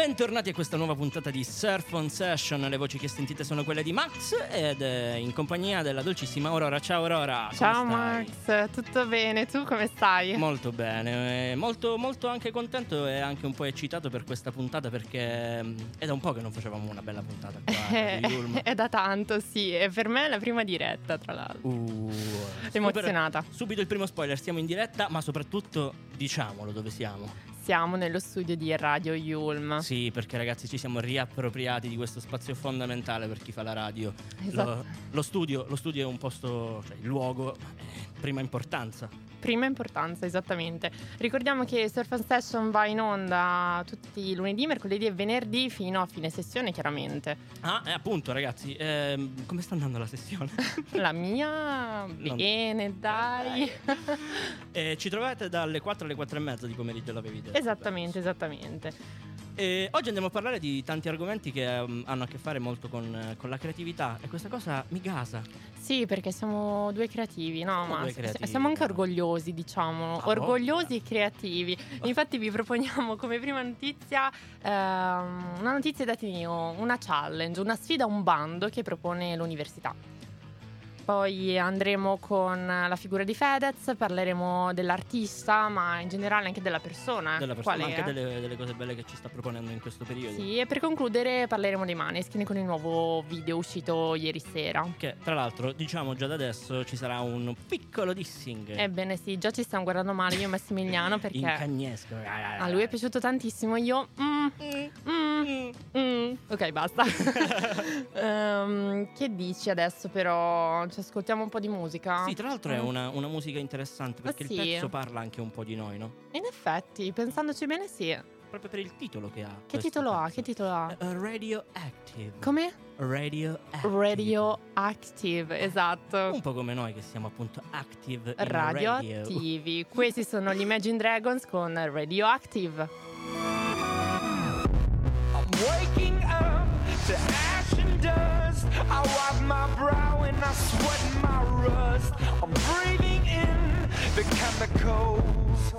bentornati a questa nuova puntata di Surf on Session. Le voci che sentite sono quelle di Max ed è in compagnia della dolcissima Aurora. Ciao Aurora. Ciao? Max, tutto bene? Tu come stai? Molto bene, eh, molto, molto anche contento e anche un po' eccitato per questa puntata perché mm, è da un po' che non facevamo una bella puntata qua Eh, è da tanto, sì. E per me è la prima diretta, tra l'altro. Uh, Emozionata. subito il primo spoiler, siamo in diretta ma soprattutto diciamolo dove siamo. Siamo nello studio di Radio Yulm. Sì, perché ragazzi ci siamo riappropriati di questo spazio fondamentale per chi fa la radio. Esatto. Lo, lo studio, lo studio è un posto, cioè il luogo, prima importanza. Prima importanza, esattamente. Ricordiamo che Surf and Session va in onda tutti i lunedì, mercoledì e venerdì fino a fine sessione, chiaramente. Ah, e appunto ragazzi, ehm, come sta andando la sessione? La mia... Non- Bene, dai. Eh, ci trovate dalle 4 alle 4 e mezza di pomeriggio, l'avevi detto. esattamente, esattamente. E oggi andiamo a parlare di tanti argomenti che ehm, hanno a che fare molto con, con la creatività e questa cosa mi gasa. Sì, perché siamo due creativi, no? Siamo Ma due creativi, siamo anche orgogliosi, diciamo. Ah, orgogliosi e creativi. Infatti, vi proponiamo come prima notizia ehm, una notizia da Tineo, una challenge, una sfida, un bando che propone l'università. Poi andremo con la figura di Fedez, parleremo dell'artista, ma in generale anche della persona. Della persona, anche delle, delle cose belle che ci sta proponendo in questo periodo. Sì, e per concludere parleremo dei Maneskin con il nuovo video uscito ieri sera. Che tra l'altro, diciamo già da adesso, ci sarà un piccolo dissing. Ebbene sì, già ci stiamo guardando male io e Massimiliano in perché cagnesco. a lui è piaciuto tantissimo. Io, mm, mm, mm. Ok, basta. Ehm, che dici adesso, però? Ci ascoltiamo un po' di musica? Sì, tra l'altro è Mm. una, una musica interessante perché Ah, sì? il pezzo parla anche un po' di noi, no? In effetti, pensandoci bene, sì. Proprio per il titolo che ha. Che titolo ha? pezzo. Che titolo ha? Eh, Radioactive. Come? Radioactive. Radioactive, esatto. Un po' come noi che siamo appunto active in radio. Radioattivi. Questi sono gli Imagine Dragons con Radioactive. I wipe my brow and I sweat my rust. I'm breathing in the chemicals.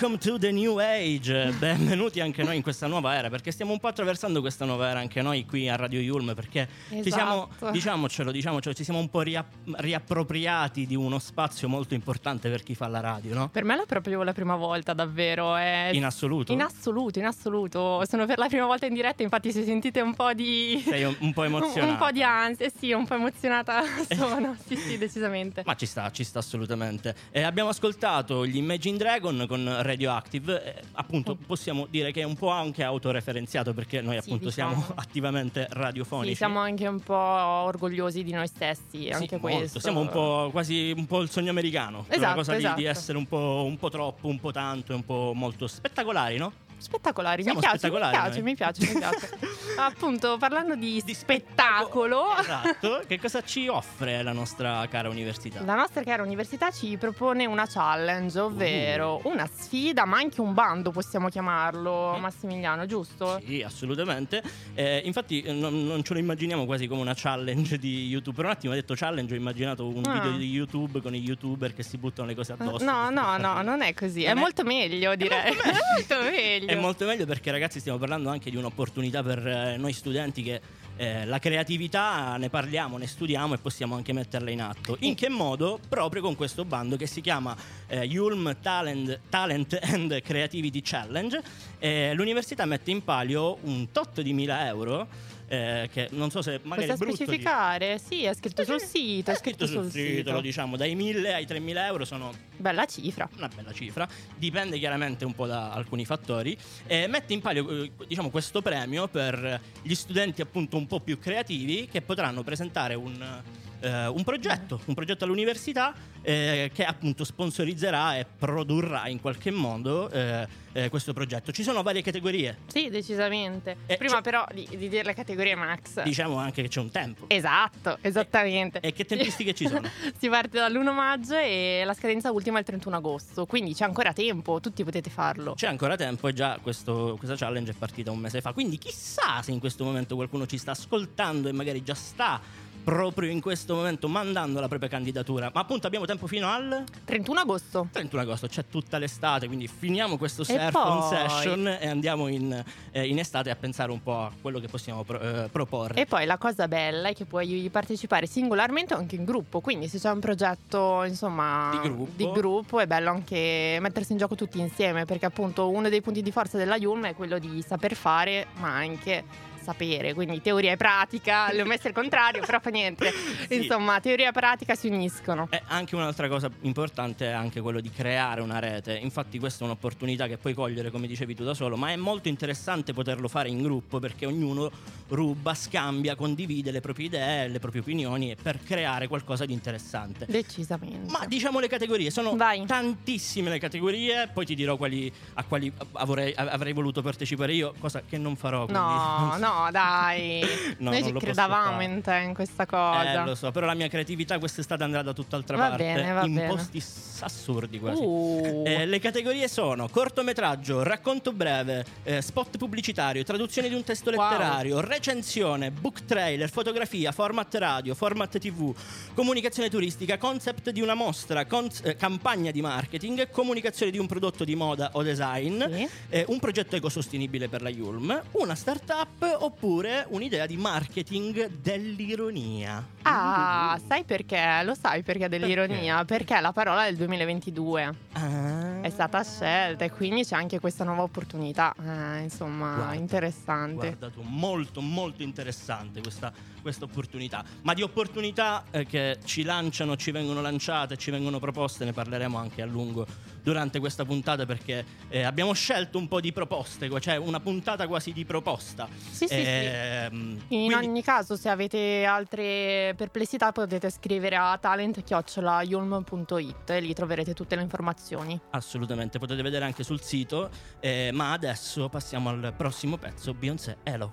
Welcome to the new age. Benvenuti anche noi in questa nuova era, perché stiamo un po' attraversando questa nuova era anche noi qui a Radio Yulm, perché ci siamo, Esatto. diciamocelo, diciamocelo, ci siamo un po' ria- riappropriati di uno spazio molto importante per chi fa la radio, no? Per me è proprio la prima volta, davvero. È... In assoluto. In assoluto, in assoluto. Sono per la prima volta in diretta, infatti se sentite un po' di... Sei un, po' un, emozionato. un po' di ansia, sì, un po' emozionata sono, sì sì, decisamente. Ma ci sta, ci sta assolutamente. Eh, abbiamo ascoltato gli Imagine Dragon con Radioactive. eh, appunto, possiamo dire che è un po' anche autoreferenziato perché noi, Sì, appunto, diciamo. siamo attivamente radiofonici. Sì, siamo anche un po' orgogliosi di noi stessi, Sì, anche molto. questo. Siamo un po' quasi un po' il sogno americano. Esatto, cosa di- di, esatto. essere un po', un po' troppo, un po' tanto e un po' molto spettacolari, no? Spettacolari, mi piace, spettacolari mi piace, mi piace, mi piace. Appunto, parlando di, Di spettacolo, Esatto. che cosa ci offre la nostra cara università? la nostra cara università ci propone una challenge, ovvero una sfida, ma anche un bando, possiamo chiamarlo, Mm. Massimiliano, giusto? Sì, assolutamente. Eh, infatti, eh, non, non ce lo immaginiamo quasi come una challenge di YouTube. Per un attimo ho detto challenge, ho immaginato un Ah. video di YouTube con i YouTuber che si buttano le cose addosso. No, no, no, non è così. È è- molto meglio, direi. È molto meglio. È molto meglio perché, ragazzi, stiamo parlando anche di un'opportunità per eh, noi studenti che eh, la creatività ne parliamo, ne studiamo e possiamo anche metterla in atto. In che modo? Proprio con questo bando che si chiama eh, Ulm Talent, Talent and Creativity Challenge. Eh, l'università mette in palio un tot di 1000 euro. Eh, che non so se magari è brutto di- specificare? Sì, è scritto sul sito. È scritto sul sito, lo diciamo, dai 1000 ai 3000 euro sono Bella cifra. una bella cifra, dipende chiaramente un po' da alcuni fattori. E mette in palio eh, diciamo, questo premio per gli studenti appunto un po' più creativi che potranno presentare un, eh, un progetto, un progetto all'università eh, che appunto sponsorizzerà e produrrà in qualche modo eh, eh, questo progetto. Ci sono varie categorie, Sì, decisamente. Eh, Prima però di, di dire le categorie Max. diciamo anche che c'è un tempo. Esatto, esattamente. E che tempistiche ci sono? si parte dall'1 maggio e la scadenza ultima è il 31 agosto, quindi c'è ancora tempo, tutti potete farlo. C'è ancora tempo e già questo- questa challenge è partita un mese fa. Quindi chissà se in questo momento qualcuno ci sta ascoltando e magari già sta proprio in questo momento mandando la propria candidatura. Ma appunto abbiamo tempo fino al 31 agosto. 31 agosto, c'è tutta l'estate, quindi finiamo questo surf on poi- session e andiamo in, eh, in estate a pensare un po' a quello che possiamo pro- eh, proporre. E poi la cosa bella è che puoi partecipare singolarmente o anche in gruppo, quindi se c'è un progetto insomma Di gruppo. di gruppo, è bello anche mettersi in gioco tutti insieme, perché appunto uno dei punti di forza della Yulm è quello di saper fare, ma anche sapere, quindi teoria e pratica, le ho messe al contrario, però fa niente. Sì. Insomma, teoria e pratica si uniscono. E anche un'altra cosa importante è anche quello di creare una rete. Infatti questa è un'opportunità che puoi cogliere, come dicevi tu da solo, ma è molto interessante poterlo fare in gruppo perché ognuno ruba, scambia, condivide le proprie idee, le proprie opinioni per creare qualcosa di interessante. Decisamente. Ma diciamo le categorie, sono Vai. tantissime le categorie, poi ti dirò quali, a quali avrei, avrei voluto partecipare io, cosa che non farò. quindi- No, no, dai. No, Noi ci credavamo in te, in questa Eh, cosa. lo so, però la mia creatività quest'estate andrà da tutt'altra Va parte, bene, va in bene. posti assurdi quasi. Uh. Eh, le categorie sono cortometraggio, racconto breve, eh, spot pubblicitario, traduzione di un testo Wow. letterario, recensione, book trailer, fotografia, format radio, format tv, comunicazione turistica, concept di una mostra, cons- eh, campagna di marketing, comunicazione di un prodotto di moda o design, Sì. eh, un progetto ecosostenibile per la Yulm, una startup oppure un'idea di marketing dell'ironia. Ah, sai perché? Lo sai perché dell'ironia? Perché la parola del 2022 Ah. è stata scelta e quindi c'è anche questa nuova opportunità. Eh, insomma, Guarda, interessante. Guarda tu, molto molto interessante questa, questa opportunità. Ma di opportunità eh, che ci lanciano, ci vengono lanciate, ci vengono proposte, ne parleremo anche a lungo durante questa puntata perché eh, abbiamo scelto un po' di proposte, cioè una puntata quasi di proposta. Sì, sì, sì. Ehm, In quindi- ogni caso, se avete altre perplessità, potete scrivere a talent.yulm.it e lì troverete tutte le informazioni. Assolutamente, potete vedere anche sul sito, eh, ma adesso passiamo al prossimo pezzo, Beyoncé Hello.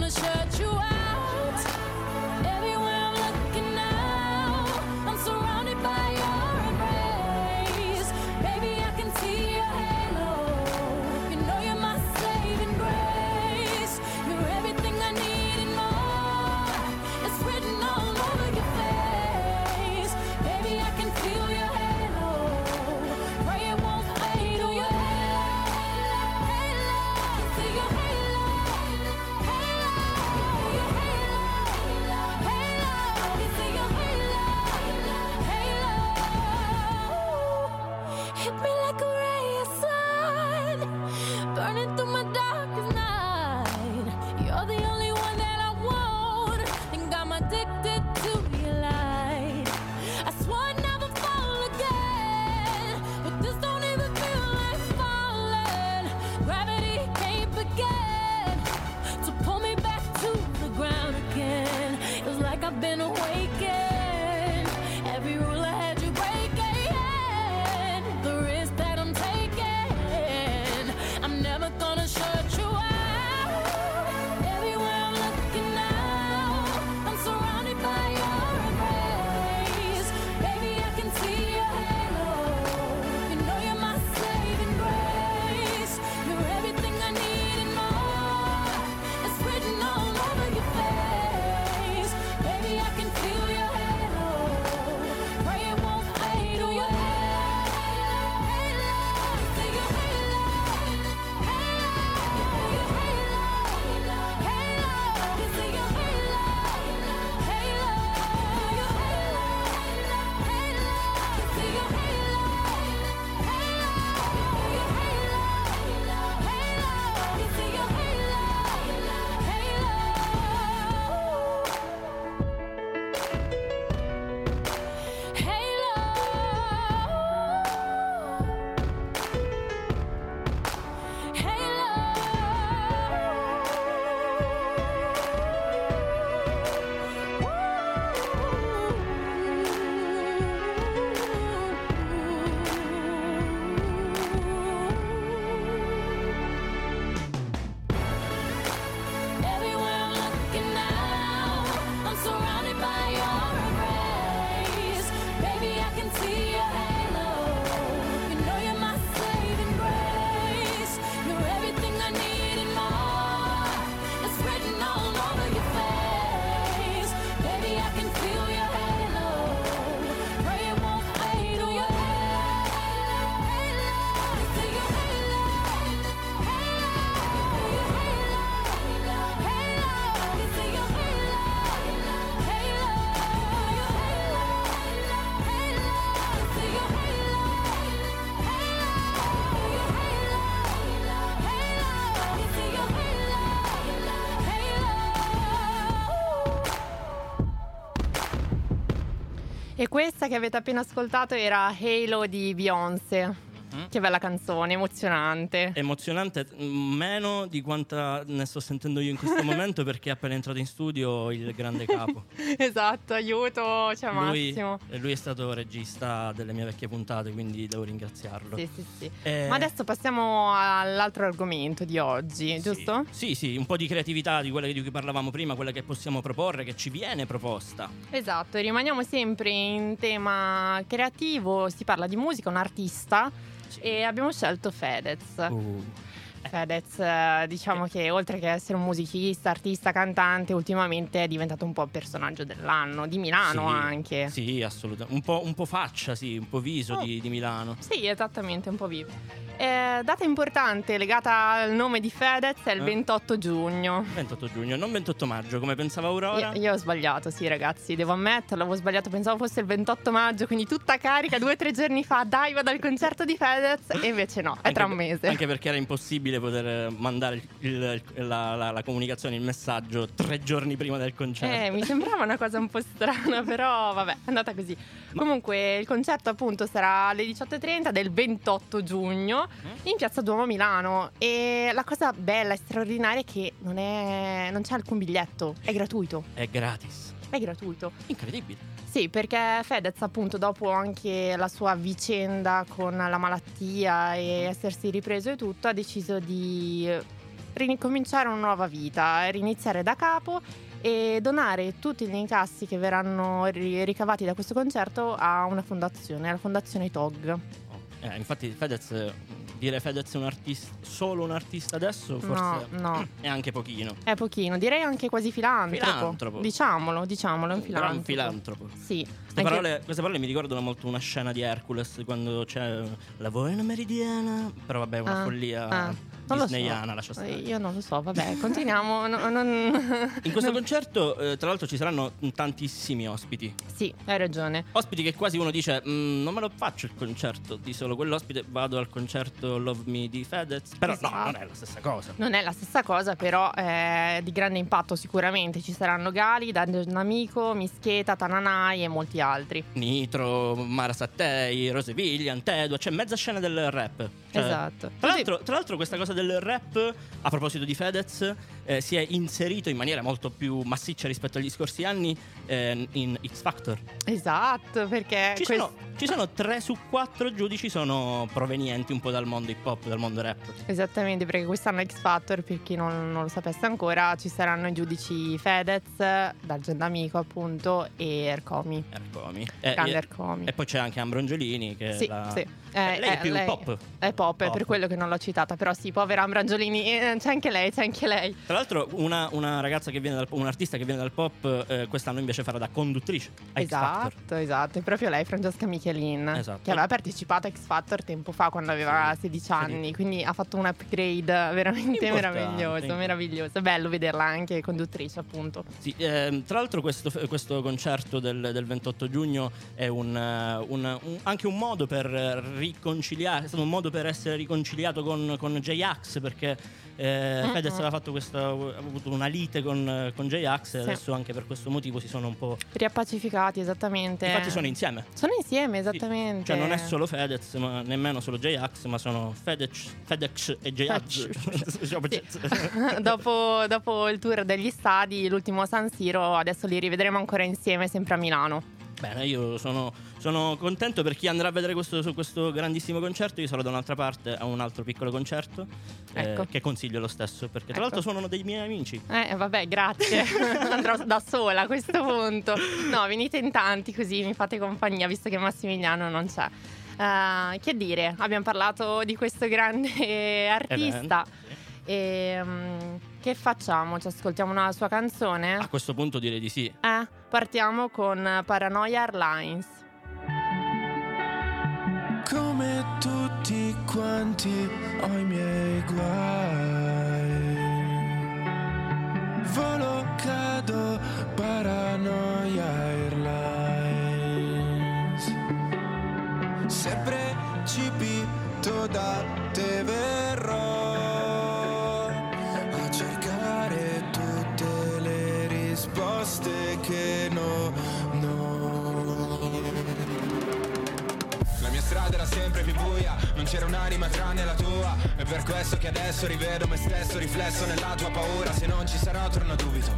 gonna shut you out. Questa che avete appena ascoltato era Halo di Beyoncé. Che bella canzone, emozionante. Emozionante mm, meno di quanta ne sto sentendo io in questo momento perché è appena entrato in studio il grande capo. esatto, aiuto, Lui, Massimo. lui è stato regista delle mie vecchie puntate, quindi devo ringraziarlo. Sì, sì, sì. Eh, Ma adesso passiamo all'altro argomento di oggi, sì. giusto? Sì, sì, un po' di creatività di quella di cui parlavamo prima, quella che possiamo proporre, che ci viene proposta. Esatto, rimaniamo sempre in tema creativo, si parla di musica, un artista e abbiamo scelto Fedez. Uh, Fedez, eh, diciamo che oltre che essere un musicista, artista, cantante, ultimamente è diventato un po' il personaggio dell'anno, di Milano sì, anche. Sì, assolutamente. Un po', un po' faccia, sì, un po' viso Oh. di, di Milano. Sì, esattamente, un po' vivo. Eh, data importante legata al nome di Fedez è il Eh? 28 giugno. 28 giugno, non 28 maggio, come pensava Aurora. Io, io ho sbagliato, sì, ragazzi, devo ammetterlo, avevo sbagliato, pensavo fosse il 28 maggio, quindi tutta carica due o tre giorni fa, dai, vado al concerto di Fedez, e invece no, è Anche tra un per- mese. Anche perché era impossibile poter eh, mandare il- la, la- la comunicazione, il messaggio tre giorni prima del concerto. Eh, mi sembrava una cosa un po' strana, però vabbè, è andata così. Comunque, il concerto appunto sarà alle 18.30 del 28 giugno in Piazza Duomo Milano. E la cosa bella e straordinaria è che non, è, non c'è alcun biglietto, è gratuito. È gratis. È gratuito. Incredibile. Sì, perché Fedez appunto dopo anche la sua vicenda con la malattia e essersi ripreso e tutto ha deciso di ricominciare una nuova vita, riniziare da capo e donare tutti gli incassi che verranno ri- ricavati da questo concerto a una fondazione, la fondazione TOG. Eh, infatti Fedez, dire Fedez è un artista, solo un artista adesso, forse No, no, è anche pochino. è pochino, direi anche quasi filantropo. Filantropo. Diciamolo, diciamolo, è un Un gran filantropo. filantropo. Sì, Queste anche- parole, queste parole mi ricordano molto una scena di Hercules quando c'è la voina meridiana, però vabbè è una Ah, follia ah, non lo so. disneyana, lascia stare. Io non lo so, vabbè, continuiamo. no- non- In questo non- concerto, eh, tra l'altro, ci saranno tantissimi ospiti. Sì, hai ragione. Ospiti che quasi uno dice: "Mm, Non me lo faccio il concerto di solo quell'ospite, vado al concerto Love Me di Fedez. Però no, Esatto. non è la stessa cosa. Non è la stessa cosa, però è di grande impatto sicuramente. Ci saranno Gali, Dungeon Amico, Mischeta, Tananai e molti altri. Nitro, Mara Sattei, Rose Viglian, Tedua, c'è mezza scena del rap. Cioè, esatto. Tra l'altro, tra l'altro questa cosa del rap, a proposito di Fedez, eh, si è inserito in maniera molto più massiccia rispetto agli scorsi anni eh, in X Factor. Esatto, perché Ci quest- sono, ci sono tre su quattro giudici sono provenienti un po' dal mondo hip hop, dal mondo rap. Esattamente, perché quest'anno X Factor, per chi non, non lo sapesse ancora, ci saranno i giudici Fedez, Dungeon Amico appunto e Ercomi. Ercomi. Eh, e- Ercomi. E poi c'è anche Ambro Angiolini che Sì, la- sì. Eh, lei è più lei- pop. È pop, è Pop. per quello che non l'ho citata. Però sì, povera Ambra Angiolini, eh, c'è anche lei, c'è anche lei. Tra l'altro una, una ragazza che viene dal un artista che viene dal pop eh, quest'anno invece farà da conduttrice a. Esatto, esatto, è proprio lei, Francesca Michelin, Esatto. che aveva partecipato a X Factor tempo fa quando aveva Sì, 16 sì. anni, quindi ha fatto un upgrade veramente Importante, meraviglioso, meraviglioso. Bello vederla anche conduttrice, appunto. Sì, ehm, tra l'altro questo, questo concerto del, del 28 giugno è un, eh, un- un- anche un modo per riconciliare, è stato un modo per essere riconciliato con, con J-Ax perché eh. Fedez aveva fatto questa, aveva avuto una lite con, con J-Ax e Sì. adesso anche per questo motivo si sono un po'... Riappacificati, esattamente. Infatti sono insieme. Sono insieme, Sì. esattamente. Cioè non è solo Fedez, ma nemmeno solo J-Ax, ma sono Fedex, Fedex e J-Ax. Sì. dopo, dopo il tour degli stadi, l'ultimo a San Siro, adesso li rivedremo ancora insieme, sempre a Milano. Bene, io sono, sono contento per chi andrà a vedere questo, su questo grandissimo concerto. Io sarò da un'altra parte a un altro piccolo concerto eh, Ecco. che consiglio lo stesso perché tra Ecco. l'altro suonano dei miei amici. Eh, vabbè, grazie. Andrò da sola a questo punto. No, venite in tanti così mi fate compagnia, visto che Massimiliano non c'è. Eh, che dire, abbiamo parlato di questo grande artista. E, mm, che facciamo? Ci ascoltiamo una sua canzone? A questo punto direi di sì. Eh, partiamo con Paranoia Airlines. Come tutti quanti ho i miei guai. Volo, cado, paranoia airlines. Se precipito da te verrò risposte che no, no. La mia strada era sempre più buia, non c'era un'anima tranne la tua. È per questo che adesso rivedo me stesso riflesso nella tua paura. Se non ci sarò torno dubito.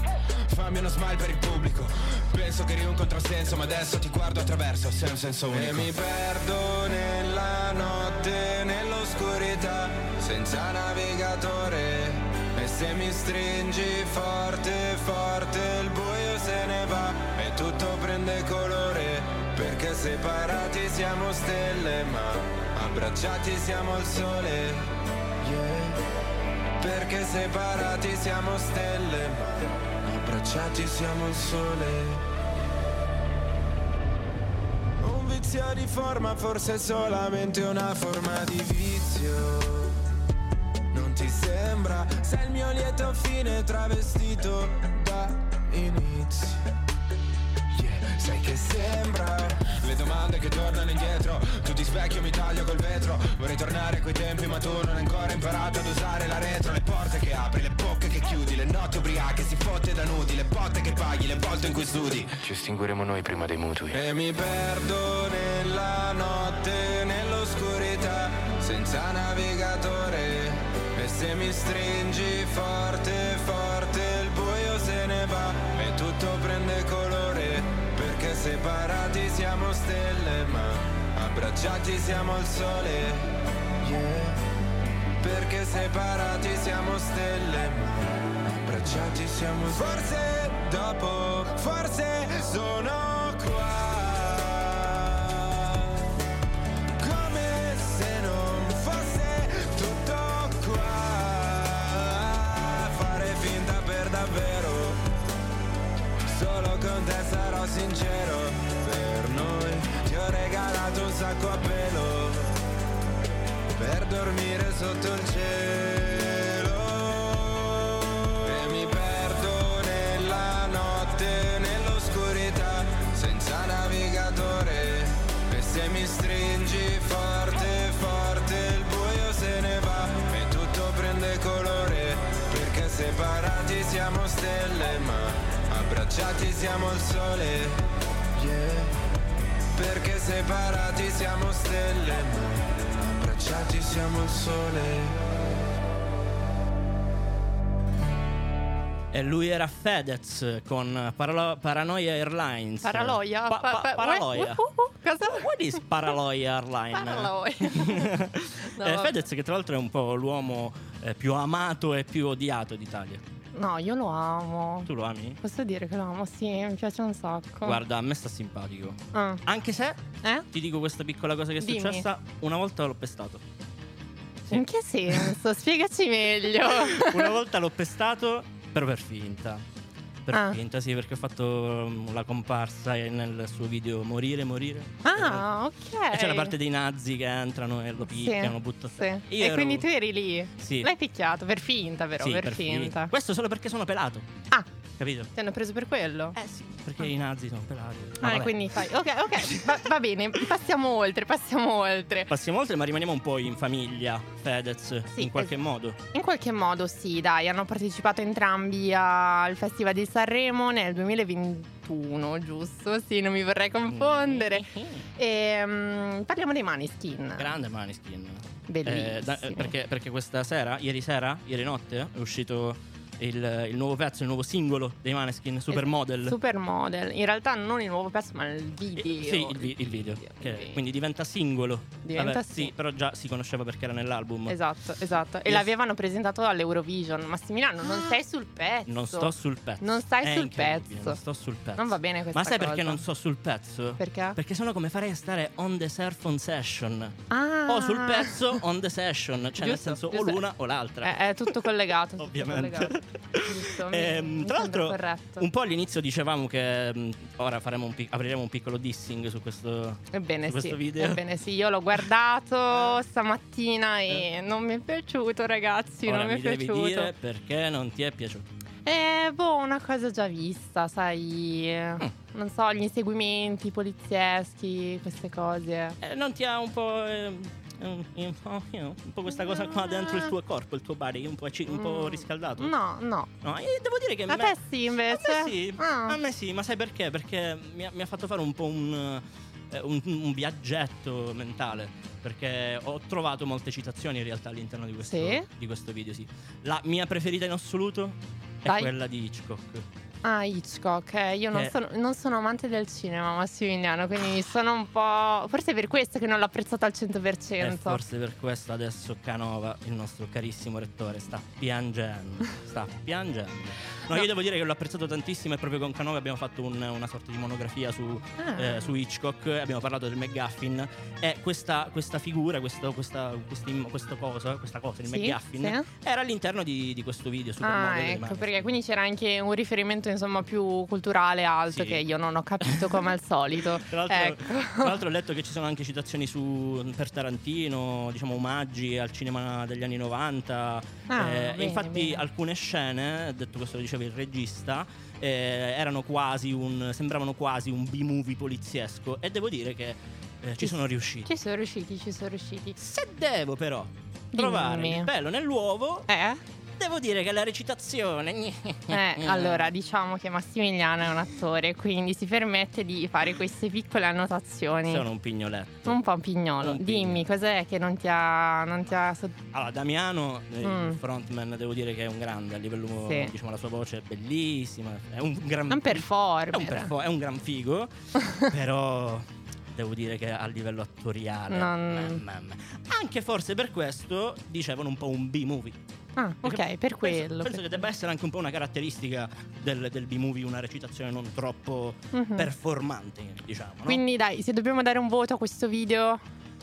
Fammi uno smile per il pubblico. Penso che eri un controsenso, ma adesso ti guardo attraverso, sei un senso unico. E mi perdo nella notte, nell'oscurità, senza navigatore. E se mi stringi forte, forte, il buio se ne va e tutto prende colore. Perché separati siamo stelle, ma abbracciati siamo il sole. Yeah. Perché separati siamo stelle, ma abbracciati siamo il sole. Un vizio di forma, forse solamente una forma di vizio. Non ti sembra? Sei il mio lieto fine travestito da inizio. Yeah, sai che sembra? Le domande che tornano indietro. Tu ti specchio, mi taglio col vetro. Vorrei tornare a quei tempi ma tu non hai ancora imparato ad usare la retro. Le porte che apri, le bocche che chiudi Le notti ubriache, si fotte da nudi Le botte che paghi, le volte in cui studi. Ci estingueremo noi prima dei mutui. e mi perdo nella notte, nell'oscurità, senza navigatore. E se mi stringi forte, forte, Separati siamo stelle ma abbracciati siamo il sole. Yeah. Perché separati siamo stelle ma abbracciati siamo al sole. Forse dopo, forse sono qua. Davvero. Solo con te sarà sincero. Per noi ti ho regalato un sacco a pelo. Per dormire sotto il cielo. E mi perdo nella notte, nell'oscurità, senza navigatore. E se mi stringi forte, forte, il buio se ne va e tutto prende colore. Perché separati siamo abbracciati siamo il sole. Yeah. Perché separati siamo stelle, ma abbracciati siamo il sole. E lui era Fedez con Paralo- Paranoia Airlines. Paraloia? Pa- pa- Pa- pa- paraloia. uh, uh, uh, cosa? What is Paraloia Airline? Paraloia. No, Eh. Fedez che tra l'altro è un po' l'uomo eh, più amato e più odiato d'Italia. No, io lo amo. Tu lo ami? Posso dire che lo amo? Sì, mi piace un sacco. Guarda, a me sta simpatico. Ah. Anche se Eh? ti dico questa piccola cosa che è Dimmi. successa, una volta l'ho pestato. Sì. In che senso? Spiegaci meglio. Una volta l'ho pestato, però per finta. Per Ah. finta, sì, perché ho fatto um, la comparsa nel suo video Morire, morire. Ah, ok. E c'è la parte dei nazi che entrano e lo picchiano, Sì, buttano. sì. E ero- quindi tu eri lì? Sì. L'hai picchiato, per finta però, Sì, per, finta. Questo solo perché sono pelato, Ah, capito? ti hanno preso per quello? Eh sì, perché i nazi sono pelati. Ah, vabbè. quindi fai. Ok, ok, va, va bene, passiamo oltre, passiamo oltre. Passiamo oltre, ma rimaniamo un po' in famiglia, Fedez, Sì, in qualche es- modo. In qualche modo sì, dai, hanno partecipato entrambi al Festival di Sanremo nel 2021, giusto? Sì, non mi vorrei confondere. E, mm, parliamo dei Maneskin. Grande Maneskin. Bellissimi. Eh, da- eh, perché, perché questa sera, ieri sera, ieri notte, è uscito il, il nuovo pezzo, il nuovo singolo dei Maneskin, Supermodel. Supermodel. In realtà non il nuovo pezzo, ma il Eh, video. Sì, il, vi- il video. che Sì. quindi diventa singolo. Diventa Vabbè, sì. sì, però già si conosceva perché era nell'album. Esatto, esatto. E Yes. l'avevano presentato all'Eurovision. Massimiliano, non sei sul pezzo. Non sto sul pezzo. Non stai È sul pezzo. Non sto sul pezzo. Non va bene questa Ma sai cosa. perché non sto sul pezzo? Perché? Perché sennò come farei a stare on the surf on session? Ah. O sul pezzo on the session, cioè nel Giusto, senso o giusto. l'una o l'altra. È, è tutto collegato. tutto Ovviamente. collegato. Giusto, Ehm, mi tra l'altro, corretto. un po' all'inizio dicevamo che mh, ora faremo un pic- apriremo un piccolo dissing su questo. Ebbene su sì, questo video. ebbene sì, io l'ho guardato stamattina e non mi è piaciuto ragazzi, ora non mi mi è piaciuto. dire perché non ti è piaciuto. Eh, boh, una cosa già vista, sai, eh, Mm. non so, gli inseguimenti polizieschi, queste cose. Eh, non ti ha un po'. Un, po', questa cosa qua dentro il tuo corpo, il tuo body, un po', acci- un po' Mm, riscaldato? No, no. No, devo dire che A me- te sì, invece? A me sì, Ah. a me sì, ma sai perché? Perché mi ha, mi ha fatto fare un po' un, eh, un, un viaggetto mentale. Perché ho trovato molte citazioni in realtà all'interno di questo, Sì? di questo video, sì. La mia preferita in assoluto è Dai. quella di Hitchcock. Ah, Hitchcock, eh, io non, Che- sono, non sono amante del cinema, Massimiliano, quindi sono un po'... Forse è per questo che non l'ho apprezzato al 100%. E forse per questo adesso Canova, il nostro carissimo rettore, sta piangendo. Sta piangendo. No, No. io devo dire che l'ho apprezzato tantissimo e proprio con Canova abbiamo fatto un- una sorta di monografia su, Ah. eh, su Hitchcock, abbiamo parlato del McGuffin e questa, questa figura, questo, questa, questa cosa, questa cosa, il Sì, McGuffin, sì. era all'interno di, di questo video. Ah, Supermodel dei ecco, perché quindi c'era anche un riferimento insomma più culturale alto Sì. che io non ho capito come al solito. Tra l'altro, ecco. tra l'altro ho letto che ci sono anche citazioni su, per Tarantino, diciamo omaggi al cinema degli anni 90. Ah, Eh, bene, infatti bene. alcune scene, detto questo lo diceva il regista, eh, erano quasi un, sembravano quasi un B-movie poliziesco e devo dire che eh, ci sono riusciti. Ci sono riusciti, ci sono riusciti. Se devo però trovare Dimmi. il bello nell'uovo, Eh? Devo dire che la recitazione... Eh, allora diciamo che Massimiliano è un attore, quindi si permette di fare queste piccole annotazioni. Sono un pignoletto. Un po' un pignolo. Un Dimmi, pignolo. cos'è che non ti ha. Non ti ha Allora, Damiano, eh, Mm. il frontman, devo dire che è un grande a livello, Sì. diciamo, la sua voce è bellissima, è un gran non performer. è un, perfo- è un gran figo, però devo dire che a livello attoriale, Non- anche forse per questo dicevano un po' un B-movie. Ah, ok, per Penso- quello. Penso, che debba essere anche un po' una caratteristica del, del B-movie, una recitazione non troppo Mhm. performante, diciamo. no? Quindi dai, se dobbiamo dare un voto a questo video,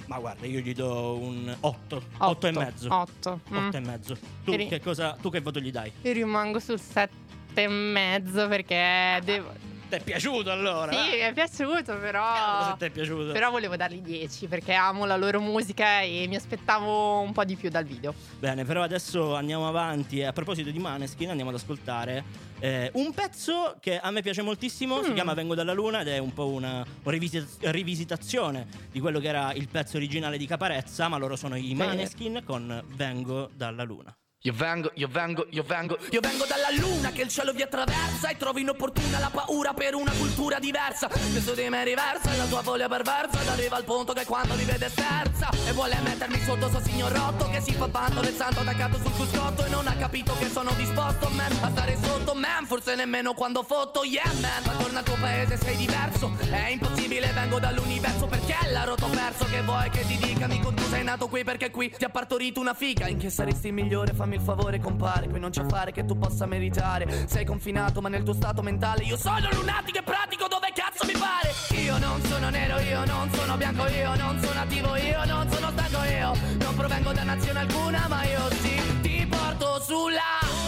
Ma guarda, io gli do un 8, 8 8 e mezzo. 8. 8 e mezzo. Tu Eri- che, cosa, tu che voto gli dai? Io rimango sul 7 e mezzo perché devo... Ti è piaciuto allora? Sì, mi è piaciuto però... se ti è piaciuto. Però volevo dargli 10 perché amo la loro musica e mi aspettavo un po' di più dal video. Bene, però adesso andiamo avanti e a proposito di Maneskin andiamo ad ascoltare eh, un pezzo che a me piace moltissimo, si Mm. chiama Vengo dalla Luna ed è un po' una rivisit- rivisitazione di quello che era il pezzo originale di Caparezza, ma loro sono i Maneskin con Vengo dalla Luna. Io vengo, io vengo, io vengo, io vengo dalla luna che il cielo vi attraversa e trovo inopportuna la paura per una cultura diversa. Su di me riversa e la tua voglia perversa ed arriva al punto che quando mi vede sterza e vuole mettermi sotto suo signor rotto che si fa vanto del santo attaccato sul cruscotto e non ha capito che sono disposto, man, a stare sotto, man, forse nemmeno quando fotto, yeah, man, ma torna al tuo paese sei diverso, è impossibile, vengo dall'universo perché la roto perso che vuoi che ti dica, amico, tu sei nato qui perché qui ti ha partorito una figa, in che saresti migliore, fammi il favore, compare, qui non c'è affare che tu possa meritare, sei confinato ma nel tuo stato mentale, io sono lunatico e pratico dove cazzo mi pare, io non sono nero, io non sono bianco, io non sono attivo, io non sono stanco, io non provengo da nazione alcuna, ma io sì, ti porto sulla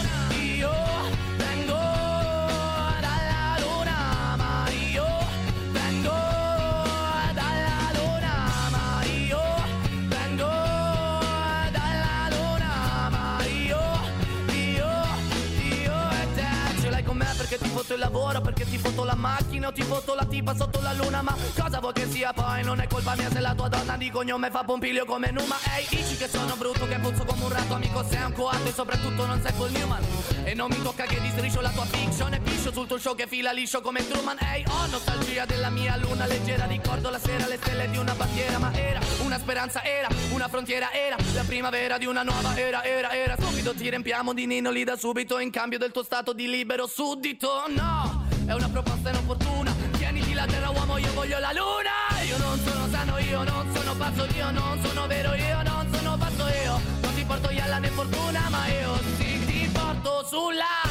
ti foto il lavoro, perché ti foto la macchina o ti foto la tipa sotto la luna, ma cosa vuoi che sia? Poi? Non è colpa mia se la tua donna di cognome fa pompilio come Numa, ehi, dici che sono brutto, che puzzo come un ratto, amico sei un coatto e soprattutto non sei Paul Newman. E non mi tocca che disdriscio la tua fiction e piscio sul tuo show che fila liscio come Truman, ehi, ho nostalgia della mia luna leggera, ricordo la sera le stelle di una bandiera, ma era una speranza, era una frontiera, era la primavera di una nuova era, era, era, subito ti riempiamo di ninoli da subito in cambio del tuo stato di libero suddito, no, è una proposta inopportuna, tieniti la terra uomo, io voglio la luna, io non sono sano, io non sono pazzo, io non sono vero, io non sono pazzo, io non ti porto ialla né fortuna, ma io sì ti porto sulla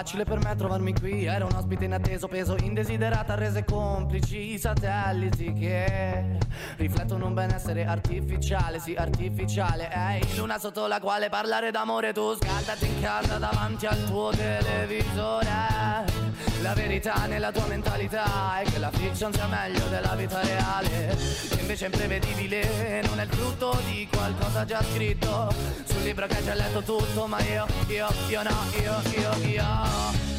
facile per me trovarmi qui. Era un ospite inatteso, peso indesiderata Rese complici i satelliti che Riflettono un benessere artificiale Sì, artificiale. Ehi, luna sotto la quale parlare d'amore Tu scaldati in casa davanti al tuo televisore La verità nella tua mentalità È che la fiction sia meglio della vita reale. Che invece è imprevedibile Non è il frutto di qualcosa già scritto. Sul libro che hai già letto tutto Ma io, io, io no, io, io, io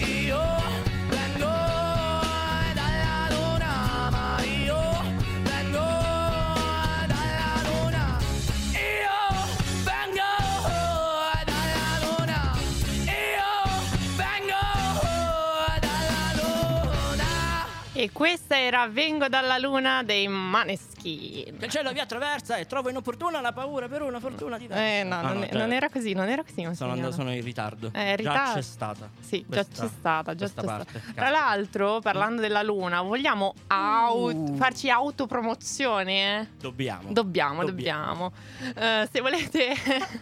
E questa era Vengo dalla luna dei Maneskin. Che il cielo vi attraversa e trovo inopportuna la paura per una fortuna diversa. Eh no, Ah, non, no, cioè, non era così, non era così. Sono, andato- sono in ritardo. Eh, Già ritardo. c'è stata. Sì, questa- già c'è stata, già c'è parte. stata. Tra l'altro, parlando della luna, vogliamo out- Uh. farci autopromozione? eh? Dobbiamo. Dobbiamo, dobbiamo. Eh, se volete,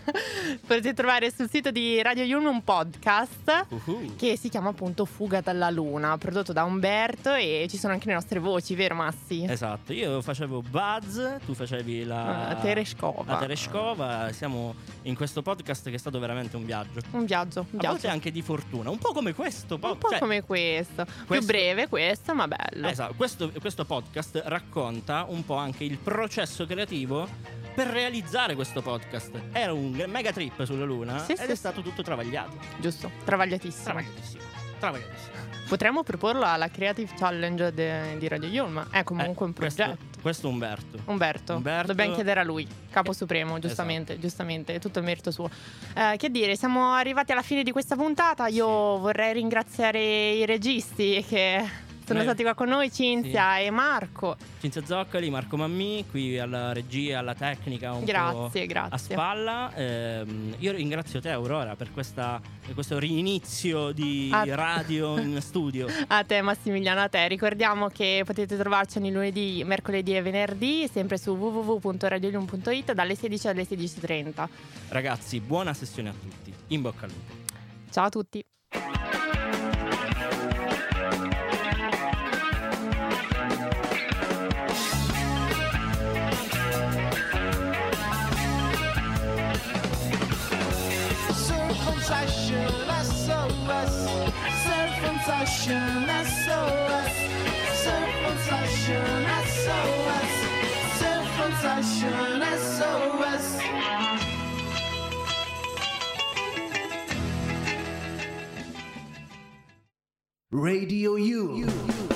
potete trovare sul sito di Radio Yulm un podcast Uhu. che si chiama appunto Fuga dalla Luna, prodotto da Umberto e ci sono anche le nostre voci, vero Massi? Esatto, io facevo Buzz, tu facevi la Ah, Tereshkova. La Tereshkova, siamo in questo podcast che è stato veramente un viaggio. Un viaggio, un A viaggio. volte anche di fortuna, un po' come questo Un pod- po' cioè, come questo. Più questo- breve questo, ma bello. Esatto, questo, questo podcast racconta un po' anche il processo creativo per realizzare questo podcast. Era un mega trip sulla Luna Sì, ed sì, è stato tutto travagliato. Giusto, travagliatissimo. Travagliatissimo. Stravaganza. Potremmo proporlo alla Creative Challenge de- di Radio Yulma. È comunque Eh, un questo- progetto. Questo, è Umberto. Umberto, Umberto- dobbiamo chiedere a lui, capo Eh, supremo, giustamente, giustamente, è tutto merito suo. Eh, che dire, siamo arrivati alla fine di questa puntata. Io vorrei ringraziare i registi che sono Eh, stati qua con noi, Cinzia sì. e Marco. Cinzia Zoccoli, Marco Mammi, qui alla regia, alla tecnica, Grazie, grazie. a spalla. Ehm, io ringrazio te, Aurora, per questa- per questo rinizio di Ah. radio in studio. A te Massimiliano, a te. Ricordiamo che potete trovarci ogni lunedì, mercoledì e venerdì, sempre su www.radiolium.it dalle 16 alle 16.30. Ragazzi, buona sessione a tutti. In bocca al lupo. Ciao a tutti. Circumcision, SOS. Radio U.